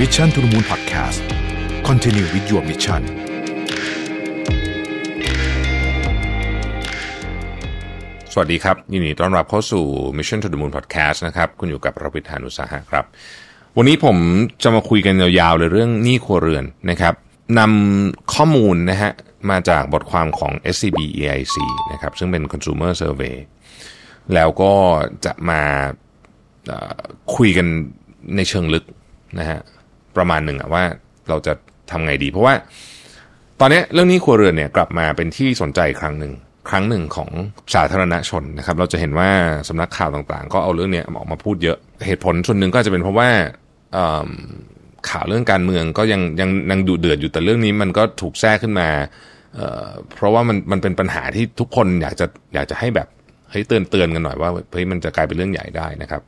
Mission to the Moon Podcast Continue with your mission สวัสดีครับ ยินดีต้อนรับเข้าสู่ Mission to the Moon Podcast นะครับ คุณอยู่กับประวิทยานุสาหะครับ วันนี้ผมจะมาคุยกันยาวๆเลยเรื่องหนี้ครัวเรือนนะครับนำข้อมูลนะฮะมาจากบทความของ SCB EIC นะครับซึ่งเป็น consumer survey แล้วก็จะมาคุยกันในเชิงลึกนะฮะ ประมาณหนึ่งอะว่าเราจะทำไงดี เพราะว่า ตอนนี้เรื่องนี้ครัวเรือนเนี่ยกลับมาเป็นที่สนใจครั้งหนึ่งครั้งหนึ่งของสาธารณชนนะครับ เราจะเห็นว่าสำนักข่าวต่างๆ ก็เอาเรื่องเนี้ยออกมาพูดเยอะ เหตุผลส่วนหนึ่งก็จะเป็นเพราะว่าข่าวเรื่องการเมืองก็ยังยังยังดูเดือดอยู่แต่เรื่องนี้มันก็ถูกแทรกขึ้นมาเพราะว่ามันมันเป็นปัญหาที่ทุกคนอยากจะอยากจะให้แบบเฮ้ยเตือนเตือนกันหน่อยว่าเฮ้ยมันจะกลายเป็นเรื่องใหญ่ได้นะครับ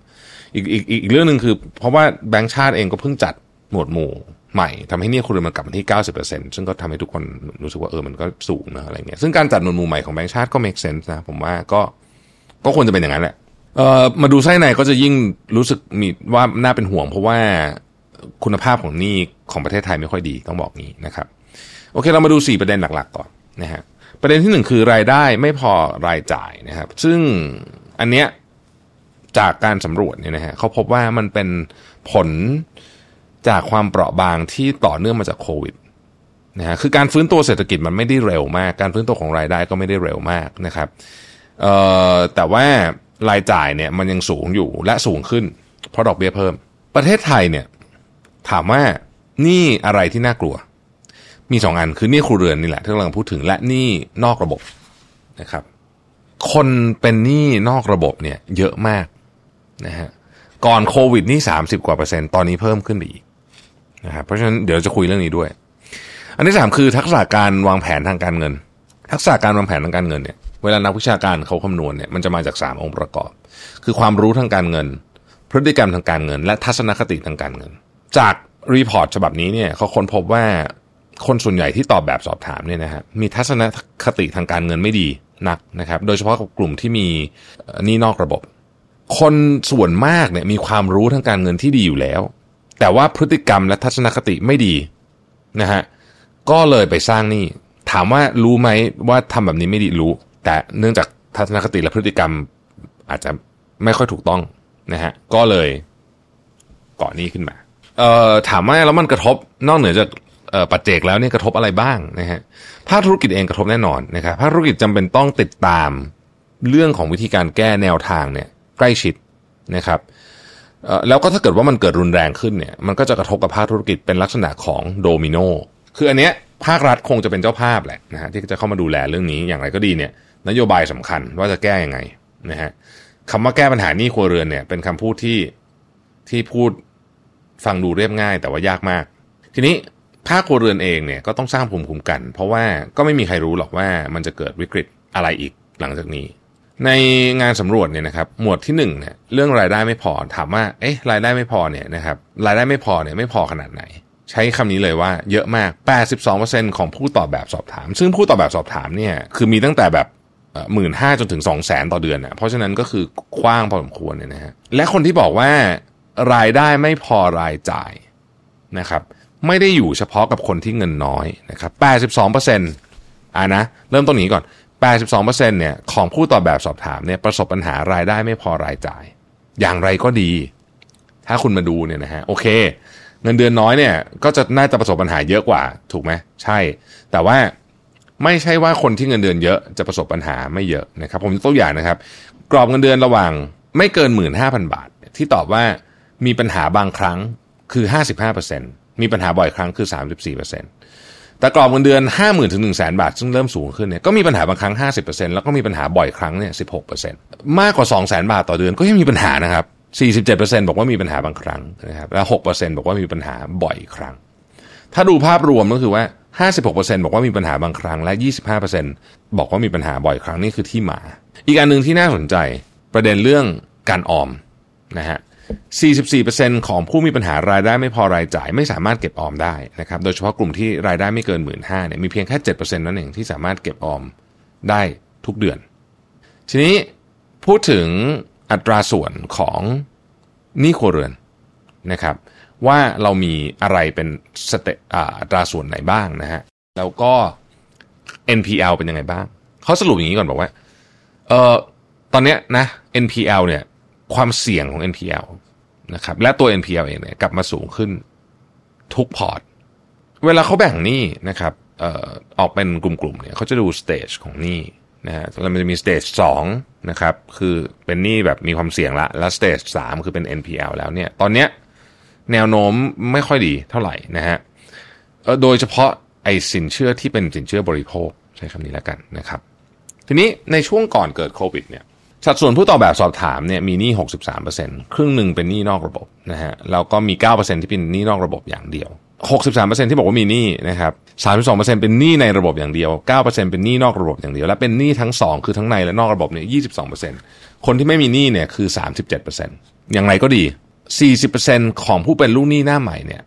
อีกอีกอีกอีกเรื่องหนึ่งคือ เพราะว่าแบงก์ชาติเองก็เพิ่งจัด หมวดหมู่ใหม่ทำให้หนี่ยครัวเรมันกลับมาที่ 90%ซึ่งก็ทำให้ทุกคนรู้สึกว่าเออมันก็สูงนะอะไรเงี้ยซึ่งการจัดหมวดหมู่ใหม่ของแบงก์ชาติก็ make sense นะผมว่าก็ก็ควรจะเป็นอย่างนั้นแหละเอ่อมาดูไส้ในก็จะยิ่งรู้สึกมีว่าน่าเป็นห่วง เพราะว่าคุณภาพของหนี้ของประเทศไทยไม่ค่อยดีต้องบอกงี้นะครับโอเคเรามาดู 4 ประเด็นหลักๆก่อนนะฮะประเด็นที่หนึ่งคือรายได้ไม่พอรายจ่ายนะครับ ซึ่งอันเนี้ยจากการสำรวจเนี่ยนะฮะเขาพบว่ามันเป็นผล จากความเปราะบางที่ต่อเนื่องมาจากโควิดนะฮะคือการฟื้นตัวเศรษฐกิจมันไม่ได้เร็วมาก การฟื้นตัวของรายได้ก็ไม่ได้เร็วมากนะครับเอ่อแต่ว่ารายจ่ายเนี่ยมันยังสูงอยู่และสูงขึ้น เพราะดอกเบี้ยเพิ่ม ประเทศไทยเนี่ยถามว่านี่อะไรที่น่ากลัว มีสองอันคือนี่ครัวเรือนนี่แหละที่เรากำลังพูดถึง และนี่นอกระบบนะครับ คนเป็นหนี้นอกระบบเนี่ยเยอะมากนะฮะก่อนโควิดนี่สามสิบกว่าเปอร์เซ็นต์ตอนนี้เพิ่มขึ้นไปอีก นะครับเพราะฉะนั้นเดี๋ยวจะคุยเรื่องนี้ด้วย อันที่สามคือทักษะการวางแผนทางการเงิน ทักษะการวางแผนทางการเงินเนี่ยเวลานักวิชาการเขาคำนวณเนี่ยมันจะมาจากสามองค์ประกอบ คือความรู้ทางการเงิน พฤติกรรมทางการเงิน และทัศนคติทางการเงิน จาก report ฉบับนี้เนี่ยเขาค้นพบว่าคนส่วนใหญ่ที่ตอบแบบสอบถามเนี่ยนะฮะมีทัศนคติทางการเงินไม่ดีนักนะครับ โดยเฉพาะกับกลุ่มที่มีหนี้นอกระบบ คนส่วนมากเนี่ยมีความรู้ทางการเงินที่ดีอยู่แล้ว แต่ว่าพฤติกรรมและทัศนคติไม่ดีนะฮะก็เลยไปสร้างหนี้ถามว่ารู้ไหมว่าทำแบบนี้ไม่ดีรู้ แต่เนื่องจากทัศนคติและพฤติกรรมอาจจะไม่ค่อยถูกต้องนะฮะก็เลยก่อหนี้ขึ้นมาเอ่อถามว่าแล้วมันกระทบนอกเหนือจากปัจเจกแล้วเนี่ยกระทบอะไรบ้างนะฮะภาคธุรกิจเองกระทบแน่นอนนะครับภาคธุรกิจจำเป็นต้องติดตามเรื่องของวิธีการแก้แนวทางเนี่ยใกล้ชิดนะครับ แล้วก็ถ้าเกิดว่ามันเกิดรุนแรงขึ้นเนี่ยมันก็จะกระทบกับภาคธุรกิจเป็นลักษณะของโดมิโนคืออันเนี้ยภาครัฐคงจะเป็นเจ้าภาพแหละนะฮะที่จะเข้ามาดูแลเรื่องนี้อย่างไรก็ดีเนี่ย นโยบายสำคัญว่าจะแก้ยังไงนะฮะคำว่าแก้ปัญหานี้ครัวเรือนเนี่ย เป็นคำพูดที่ที่พูดฟังดูเรียบง่าย แต่ว่ายากมาก ทีนี้ภาคครัวเรือนเองเนี่ยก็ต้องสร้างภูมิคุ้มกัน เพราะว่าก็ไม่มีใครรู้หรอกว่ามันจะเกิดวิกฤตอะไรอีกหลังจากนี้ ในงานสำรวจเนี่ยนะครับหมวดที่หนึ่งเนี่ยเรื่องรายได้ไม่พอถามว่าเอ๊ะรายได้ไม่พอเนี่ยนะครับรายได้ไม่พอเนี่ยไม่พอขนาดไหน ใช้คำนี้เลยว่าเยอะมาก 82%ของผู้ตอบแบบสอบถาม ซึ่งผู้ตอบแบบสอบถามเนี่ยคือมีตั้งแต่แบบหมื่นห้าจนถึงสองแสนต่อเดือนนะเพราะฉะนั้นก็คือกว้างพอสมควรเนี่ยนะฮะและคนที่บอกว่ารายได้ไม่พอรายจ่ายนะครับไม่ได้อยู่เฉพาะกับคนที่เงินน้อยนะครับ82%อ่านะเริ่มต้นนี้ก่อน 82%เนี่ยของผู้ตอบแบบสอบถามเนี่ยประสบปัญหารายได้ไม่พอรายจ่าย อย่างไรก็ดี ถ้าคุณมาดูเนี่ยนะฮะโอเค เงินเดือนน้อยเนี่ยก็จะน่าจะประสบปัญหาเยอะกว่า ถูกไหมใช่ แต่ว่าไม่ใช่ว่าคนที่เงินเดือนเยอะจะประสบปัญหาไม่เยอะนะครับ ผมยกตัวอย่างนะครับ กรอบเงินเดือนระหว่างไม่เกิน 15,000 บาท ที่ตอบว่ามีปัญหาบางครั้งคือ 55%มีปัญหาบ่อยครั้งคือ 34% แต่กรอบเงินเดือน 50,000 ถึง 1 0 0 0 0 บาท ซึ่งเริ่มสูงขึ้นเนี่ยก็มีปัญหาบางครั้ง 50%แล้วก็มีปัญหาบ่อยครั้งเนี่ย 16%มากกว่า200,000 บาทต่อเดือนก็ยังมีปัญหานะครับ 47%บอกว่ามีปัญหาบางครั้งนะครับและ6%บอกว่ามีปัญหาบ่อยครั้ง ถ้าดูภาพรวมก็คือว่า 56%บอกว่ามีปัญหาบางครั้งและ 25%บอกว่ามีปัญหาบ่อยครั้งนี่คือที่มา อีกอันหนึ่งที่น่าสนใจประเด็นเรื่องการออมนะฮะ 44%ของผู้มีปัญหารายได้ไม่พอรายจ่ายไม่สามารถเก็บออมได้นะครับ โดยเฉพาะกลุ่มที่รายได้ไม่เกินหมื่นห้าเนี่ยมีเพียงแค่7%นั่นเองที่สามารถเก็บออมได้ทุกเดือน ทีนี้พูดถึงอัตราส่วนของหนี้ครัวเรือนนะครับ ว่าเรามีอะไรเป็นสเตอัตราส่วนไหนบ้างนะฮะแล้วก็ NPL เป็นยังไงบ้างเขาสรุปอย่างนี้ก่อนบอกว่าเออตอนเนี้ยนะ NPL เนี่ย ความเสี่ยงของ NPL นะครับและตัว NPL เองเนี่ยกลับมาสูงขึ้นทุกพอร์ต เวลาเขาแบ่งหนี้นะครับเอ่อออกเป็นกลุ่มๆเนี่ยเขาจะดู stage ของหนี้นะฮะแล้วมันจะมี stage สองนะครับคือเป็นหนี้แบบมีความเสี่ยงละแล้ว stage สามคือเป็น NPL แล้วเนี่ยตอนเนี้ยแนวโน้มไม่ค่อยดีเท่าไหร่นะฮะโดยเฉพาะไอ้สินเชื่อที่เป็นสินเชื่อบริโภคใช้คำนี้แล้วกันนะครับ ทีนี้ในช่วงก่อนเกิดโควิดเนี่ย สัดส่วนผู้ตอบแบบสอบถามเนี่ยมีหนี้ 63%ครึ่งหนึ่งเป็นหนี้นอกระบบนะฮะแล้วก็มี 9%ที่เป็นหนี้นอกระบบอย่างเดียว 63%ที่บอกว่ามีหนี้นะครับ 32%เป็นหนี้ในระบบอย่างเดียว 9%เป็นหนี้นอกระบบอย่างเดียว และเป็นหนี้ทั้ง 2 คือทั้งในและนอกระบบเนี่ย 22%คนที่ไม่มีหนี้เนี่ยคือ 37%อย่างไรก็ดี 40%ของผู้เป็นลูกหนี้หน้าใหม่เนี่ย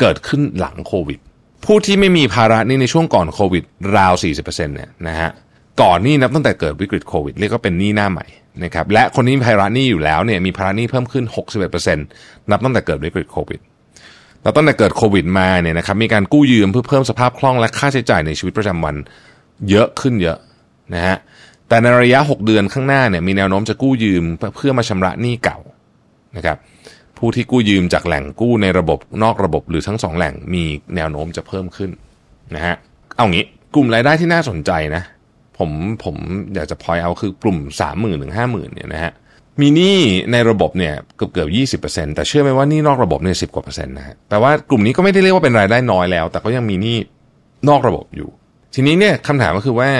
เกิดขึ้นหลังโควิด ผู้ที่ไม่มีภาระหนี้ในช่วงก่อนโควิดราว 40%เนี่ยนะฮะ ก่อนหนี้นับตั้งแต่เกิดวิกฤตโควิดเรียกว่าเป็นหนี้หน้าใหม่นะครับและคนที่มีภาระหนี้อยู่แล้วเนี่ยมีภาระหนี้เพิ่มขึ้น 61%นับตั้งแต่เกิดวิกฤตโควิดแล้วตั้งแต่เกิดโควิดมาเนี่ยนะครับมีการกู้ยืมเพื่อเพิ่มสภาพคล่องและค่าใช้จ่ายในชีวิตประจำวันเยอะขึ้นเยอะนะฮะแต่ในระยะ 6 เดือนข้างหน้าเนี่ยมีแนวโน้มจะกู้ยืมเพื่อมาชำระหนี้เก่านะครับผู้ที่กู้ยืมจากแหล่งกู้ในระบบนอกระบบหรือทั้งสองแหล่งมีแนวโน้มจะเพิ่มขึ้นนะฮะเอางี้กลุ่มรายได้ที่น่าสนใจนะ ผมผมอยากจะพอยเอาคือกลุ่ม 3 0 0 0 0ถึงห้าหมื่นเนี่ยนะฮะมีหนี้ในระบบเนี่ยเกือบเกือบยี่สิบเปอร์เซ็นแต่เชื่อไหมว่านี่นอกระบบเนี่ยสิบกว่าเปอร์เซ็นต์นะฮะแปลว่ากลุ่มนี้ก็ไม่ได้เรียกว่าเป็นรายได้น้อยแล้ว แต่ก็ยังมีหนี้นอกระบบอยู่ ทีนี้เนี่ยคำถามก็คือว่า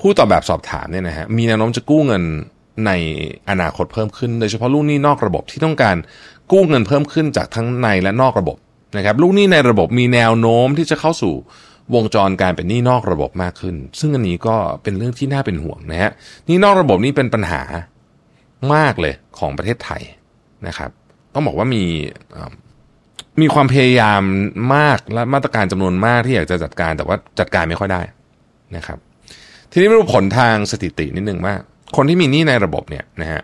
ผู้ตอบแบบสอบถามเนี่ยนะฮะมีแนวโน้มจะกู้เงินในอนาคตเพิ่มขึ้น โดยเฉพาะลูกหนี้นอกระบบที่ต้องการกู้เงินเพิ่มขึ้นจากทั้งในและนอกระบบนะครับลูกหนี้ในระบบมีแนวโน้มที่จะเข้าสู่ วงจรการเป็นหนี้นอกระบบมากขึ้น ซึ่งอันนี้ก็เป็นเรื่องที่น่าเป็นห่วงนะฮะหนี้นอกระบบนี่เป็นปัญหามากเลยของประเทศไทยนะครับ ต้องบอกว่ามีมีความพยายามมากและมาตรการจำนวนมากที่อยากจะจัดการแต่ว่าจัดการไม่ค่อยได้นะครับ ทีนี้มาดูผลทางสถิตินิดนึงว่า คนที่มีหนี้ในระบบเนี่ยนะฮะ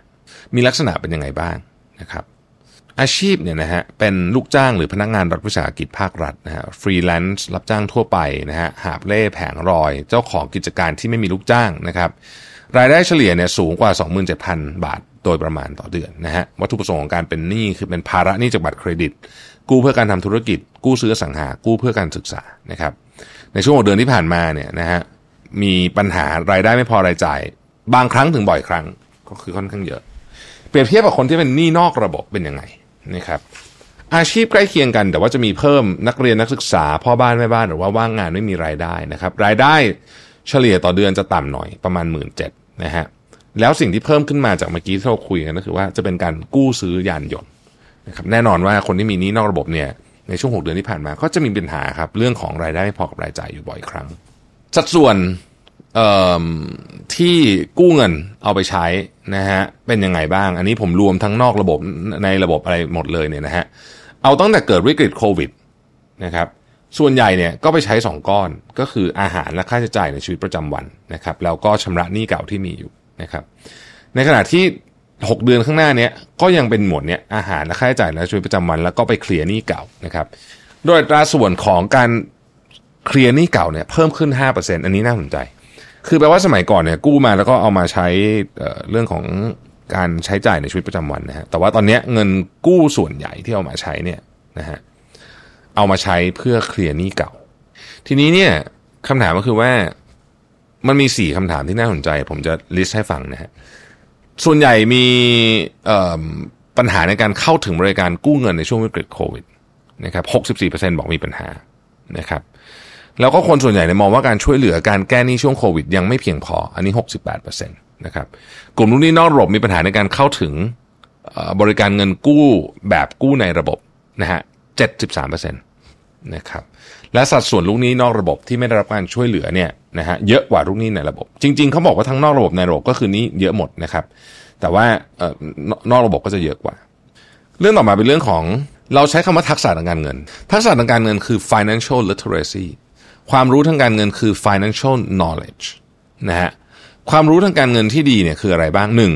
มีลักษณะเป็นยังไงบ้างนะครับ อาชีพเนี่ยนะฮะเป็นลูกจ้างหรือพนักงงานรัฐวิสาหกิจภาครัฐนะฮะฟรีแลนซ์รับจ้างทั่วไปนะฮะหาบเล่แผงรอย เจ้าของกิจการที่ไม่มีลูกจ้างนะครับรายได้เฉลี่ยเนี่ยสูงกว่า 27,000 บาทโดยประมาณต่อเดือนนะฮะวัตถุประสงค์ของการเป็นหนี้คือเป็นภาระหนี้จากบัตรเครดิต กู้เพื่อการทำธุรกิจ กู้ซื้อสังหา กู้เพื่อการศึกษานะครับในช่วงเดือนที่ผ่านมาเนี่ยนะฮะมีปัญหารายได้ไม่พอรายจ่าย บางครั้งถึงบ่อยครั้งก็คือค่อนข้างเยอะ เปรียบเทียบกับคนที่เป็นหนี้นอกระบบเป็นยังไง นะครับอาชีพใกล้เคียงกัน แต่ว่าจะมีเพิ่มนักเรียนนักศึกษาพ่อบ้านแม่บ้านหรือว่าว่างงานไม่มีรายได้นะครับรายได้เฉลี่ยต่อเดือนจะต่ำหน่อยประมาณหมื่นเจ็ดนะฮะแล้วสิ่งที่เพิ่มขึ้นมาจากเมื่อกี้ที่เราคุยกันก็คือว่าจะเป็นการกู้ซื้อยานยนต์นะครับแน่นอนว่าคนที่มีนี้นอกระบบเนี่ยในช่วง 6 เดือนที่ผ่านมาก็จะมีปัญหาครับเรื่องของรายได้ไม่พอกับรายจ่ายอยู่บ่อยครั้ง สัดส่วน ที่กู้เงินเอาไปใช้นะฮะเป็นยังไงบ้าง อันนี้ผมรวมทั้งนอกระบบในระบบอะไรหมดเลยเนี่ยนะฮะเอาตั้งแต่เกิดวิกฤตโควิดนะครับส่วนใหญ่เนี่ยก็ไปใช้ 2 ก้อนก็คืออาหารและค่าใช้จ่ายในชีวิตประจำวันนะครับแล้วก็ชำระหนี้เก่าที่มีอยู่นะครับในขณะที่ 6 เดือนข้างหน้าเนี้ยก็ยังเป็นหมวดเนี้ยอาหารและค่าใช้จ่ายในชีวิตประจำวัน แล้วก็ไปเคลียร์หนี้เก่านะครับโดยตราส่วนของการเคลียร์หนี้เก่าเนี่ยเพิ่มขึ้น 5%อันนี้น่าสนใจ คือแปลว่าสมัยก่อนเนี่ยกู้มาแล้วก็เอามาใช้เรื่องของการใช้จ่ายในชีวิตประจำวันนะฮะแต่ว่าตอนนี้เงินกู้ส่วนใหญ่ที่เอามาใช้เนี่ยนะฮะเอามาใช้เพื่อเคลียร์หนี้เก่า ทีนี้เนี่ยคำถามก็คือว่ามันมีสี่คำถามที่น่าสนใจ ผมจะลิสต์ให้ฟังนะฮะส่วนใหญ่มีปัญหาในการเข้าถึงบริการกู้เงินในช่วงวิกฤตโควิดนะครับหกสิบสี่เปอร์เซ็นบอกมีปัญหานะครับ แล้วก็คนส่วนใหญ่เนี่ยมองว่าการช่วยเหลือการแก้หนี้ช่วงโควิด ยังไม่เพียงพอ อันนี้ 68%นะครับ กลุ่มลูกหนี้นอกระบบมีปัญหาในการเข้าถึงบริการเงินกู้แบบกู้ในระบบนะฮะ 73%นะครับ และสัดส่วนลูกหนี้นอกระบบที่ไม่ได้รับการช่วยเหลือเนี่ยนะฮะเยอะกว่าลูกหนี้ในระบบ จริง ๆเขาบอกว่าทั้งนอกระบบในระบบก็คือนี้เยอะหมดนะครับ แต่ว่านอกระบบก็จะเยอะกว่า เรื่องต่อมาเป็นเรื่องของเราใช้คำว่าทักษะทางการเงิน ทักษะทางการเงินคือ financial literacy ความรู้ทางการเงินคือ financial knowledge นะฮะความรู้ทางการเงินที่ดีเนี่ยคืออะไรบ้างหนึ่ง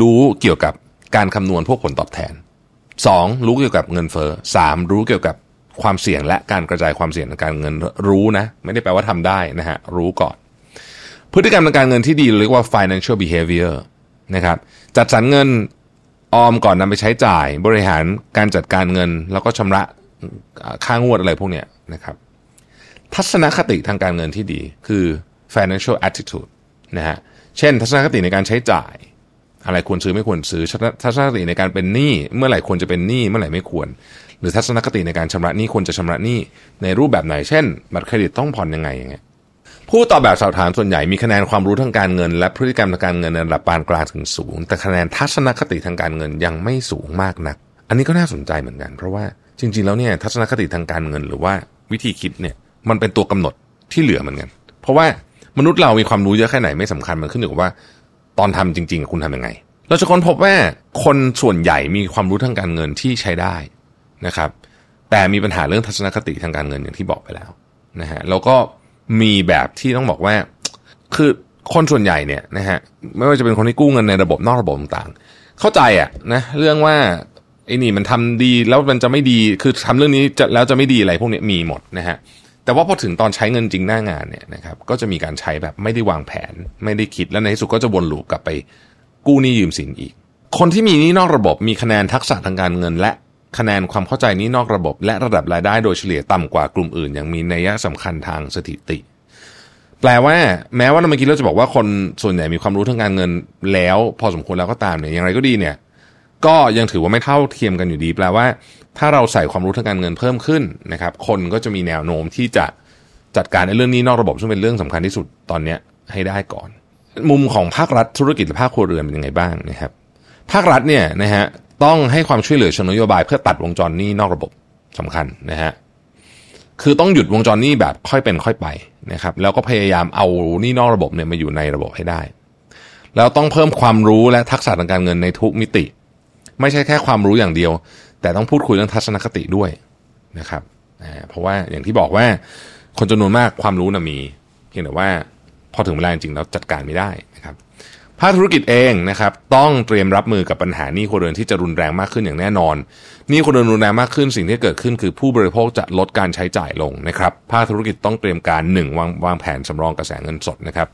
รู้เกี่ยวกับการคำนวณพวกผลตอบแทน 2. รู้เกี่ยวกับเงินเฟ้อ 3. รู้เกี่ยวกับความเสี่ยงและการกระจายความเสี่ยงทางการเงินรู้นะ ไม่ได้แปลว่าทำได้นะฮะรู้ก่อน พฤติกรรมทางการเงินที่ดีเรียกว่า financial behavior นะครับจัดสรรเงินออมก่อนนำไปใช้จ่ายบริหารการจัดการเงิน แล้วก็ชำระค่างวดอะไรพวกเนี้ยนะครับ ทัศนคติทางการเงินที่ดีคือ financial attitude นะฮะเช่น ทัศนคติในการใช้จ่าย อะไรควรซื้อไม่ควรซื้อทัศนคติในการเป็นหนี้เมื่อไหร่ควรจะเป็นหนี้เมื่อไหร่ไม่ควร หรือทัศนคติในการชำระหนี้ควรจะชำระหนี้ในรูปแบบไหน เช่น บัตรเครดิตต้องผ่อนยังไงอย่างเงี้ยผู้ตอบแบบสอบถามส่วนใหญ่มีคะแนนความรู้ทางการเงิน และพฤติกรรมทางการเงินในระดับปานกลางถึงสูง แต่คะแนนทัศนคติทางการเงินยังไม่สูงมากนัก อันนี้ก็น่าสนใจเหมือนกัน เพราะว่าจริง ๆ แล้วเนี่ยทัศนคติทางการเงิน หรือว่าวิธีคิดเนี่ย มันเป็นตัวกำหนดที่เหลือเหมือนกัน เพราะว่ามนุษย์เรามีความรู้เยอะแค่ไหนไม่สำคัญมันขึ้นอยู่กับว่า ตอนทำจริง ๆ คุณทำยังไง เราจะค้นพบว่าคนส่วนใหญ่มีความรู้ทางการเงินที่ใช้ได้นะครับ แต่มีปัญหาเรื่องทัศนคติทางการเงินอย่างที่บอกไปแล้วนะฮะแล้วก็มีแบบที่ต้องบอกว่า คือคนส่วนใหญ่เนี่ยนะฮะไม่ว่าจะเป็นคนที่กู้เงินในระบบนอกระบบต่างๆ เข้าใจอะนะเรื่องว่าไอ้นี่มันทำดีแล้วมันจะไม่ดีคือทำเรื่องนี้จะแล้วจะไม่ดีอะไรพวกนี้มีหมดนะฮะ แต่ว่าพอถึงตอนใช้เงินจริงหน้างานเนี่ยนะครับก็จะมีการใช้แบบไม่ได้วางแผน ไม่ได้คิดแล้วในที่สุดก็จะวนลูปกลับไปกู้หนี้ยืมสินอีก คนที่มีหนี้นอกระบบมีคะแนนทักษะทางการเงิน และคะแนนความเข้าใจนี้นอกระบบ และระดับรายได้โดยเฉลี่ยต่ำกว่ากลุ่มอื่น อย่างมีนัยสำคัญทางสถิติ แปลว่า แม้ว่าเมื่อกี้เราจะบอกว่าคนส่วนใหญ่มีความรู้ทางการเงินแล้ว พอสมควรแล้วก็ตามเนี่ยอย่างไรก็ดีเนี่ย ก็ยังถือว่าไม่เท่าเทียมกันอยู่ดี แปลว่า ถ้าเราใส่ความรู้ทางการเงินเพิ่มขึ้นนะครับ คนก็จะมีแนวโน้มที่จะจัดการในเรื่องนี้นอกระบบซึ่งเป็นเรื่องสำคัญที่สุดตอนนี้ให้ได้ก่อน มุมของภาครัฐธุรกิจและภาคครัวเรือนเป็นยังไงบ้างนะครับ ภาครัฐเนี่ยนะฮะต้องให้ความช่วยเหลือเชิงนโยบายเพื่อตัดวงจรนี้นอกระบบสำคัญนะฮะคือต้องหยุดวงจรนี้แบบค่อยเป็นค่อยไปนะครับแล้วก็พยายามเอานี่นอกระบบเนี่ยมาอยู่ในระบบให้ได้ แล้วต้องเพิ่มความรู้และทักษะทางการเงินในทุกมิติ ไม่ใช่แค่ความรู้อย่างเดียว แต่ต้องพูดคุยเรื่องทัศนคติด้วยนะครับเพราะว่าอย่างที่บอกว่าคนจำนวนมากความรู้นะมี เพียงแต่ว่าพอถึงเวลาจริงแล้วจัดการไม่ได้นะครับภาคธุรกิจเองนะครับต้องเตรียมรับมือกับปัญหานี้ครัวเรือนที่จะรุนแรงมากขึ้นอย่างแน่นอนนี้ครัวเรือนรุนแรงมากขึ้นสิ่งที่เกิดขึ้นคือผู้บริโภคจะลดการใช้จ่ายลงนะครับภาคธุรกิจต้องเตรียมการหนึ่งวางวางแผนสำรองกระแสเงินสดนะครับ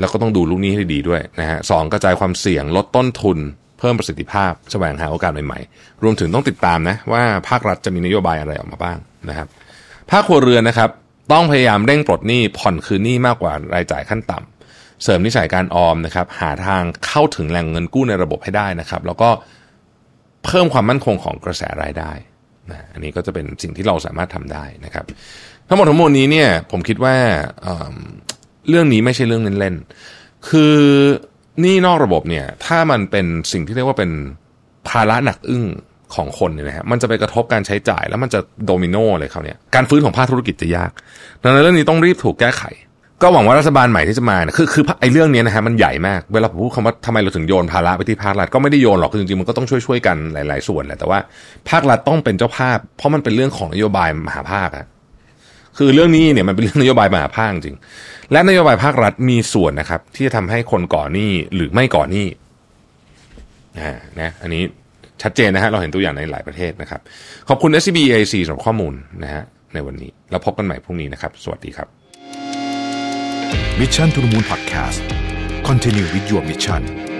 แล้วก็ต้องดูลูกหนี้ให้ดีด้วยนะฮะสองกระจายความเสี่ยงลดต้นทุน เพิ่มประสิทธิภาพแสวงหาโอกาสใหม่ๆ รวมถึงต้องติดตามนะว่าภาครัฐจะมีนโยบายอะไรออกมาบ้างนะครับ ภาคครัวเรือนนะครับ ต้องพยายามเร่งปลดหนี้ผ่อนคืนหนี้มากกว่ารายจ่ายขั้นต่ำเสริมนิสัยการออมนะครับ หาทางเข้าถึงแหล่งเงินกู้ในระบบให้ได้นะครับ แล้วก็เพิ่มความมั่นคงของกระแสรายได้นะอันนี้ก็จะเป็นสิ่งที่เราสามารถทำได้นะครับ ทั้งหมดทั้งมวลนี้เนี่ยผมคิดว่าเเรื่องนี้ไม่ใช่เรื่องเล่นๆคือ นี่นอกระบบเนี่ยถ้ามันเป็นสิ่งที่เรียกว่าเป็นภาระหนักอึ้งของคนเนี่ยนะฮะมันจะไปกระทบการใช้จ่ายแล้วมันจะโดมิโนเลยเขาเนี่ยการฟื้นของภาคธุรกิจจะยาก ดังนั้นเรื่องนี้ต้องรีบถูกแก้ไข ก็หวังว่ารัฐบาลใหม่ที่จะมาเนี่ยคือคือไอ้เรื่องนี้นะฮะมันใหญ่มาก เวลาผมพูดคำว่าทำไมเราถึงโยนภาระไปที่ภาครัฐก็ไม่ได้โยนหรอกคือจริงๆมันก็ต้องช่วยๆกันหลาย ๆ ส่วนแหละแต่ว่าภาครัฐต้องเป็นเจ้าภาพ เพราะมันเป็นเรื่องของนโยบายมหาภาคอะ คือเรื่องนี้เนี่ยมันเป็นเรื่องนโยบายมหาภาคจริง และนโยบายภาครัฐมีส่วนนะครับ ที่จะทำให้คนก่อหนี้หรือไม่ก่อหนี้อ่านะอันนี้ชัดเจนนะฮะเราเห็นตัวอย่างในหลายประเทศนะครับ ขอบคุณ SCB EIC สำหรับข้อมูลนะฮะในวันนี้ แล้วพบกันใหม่พรุ่งนี้นะครับ สวัสดีครับ Mission to the Moon Podcast Continue with your mission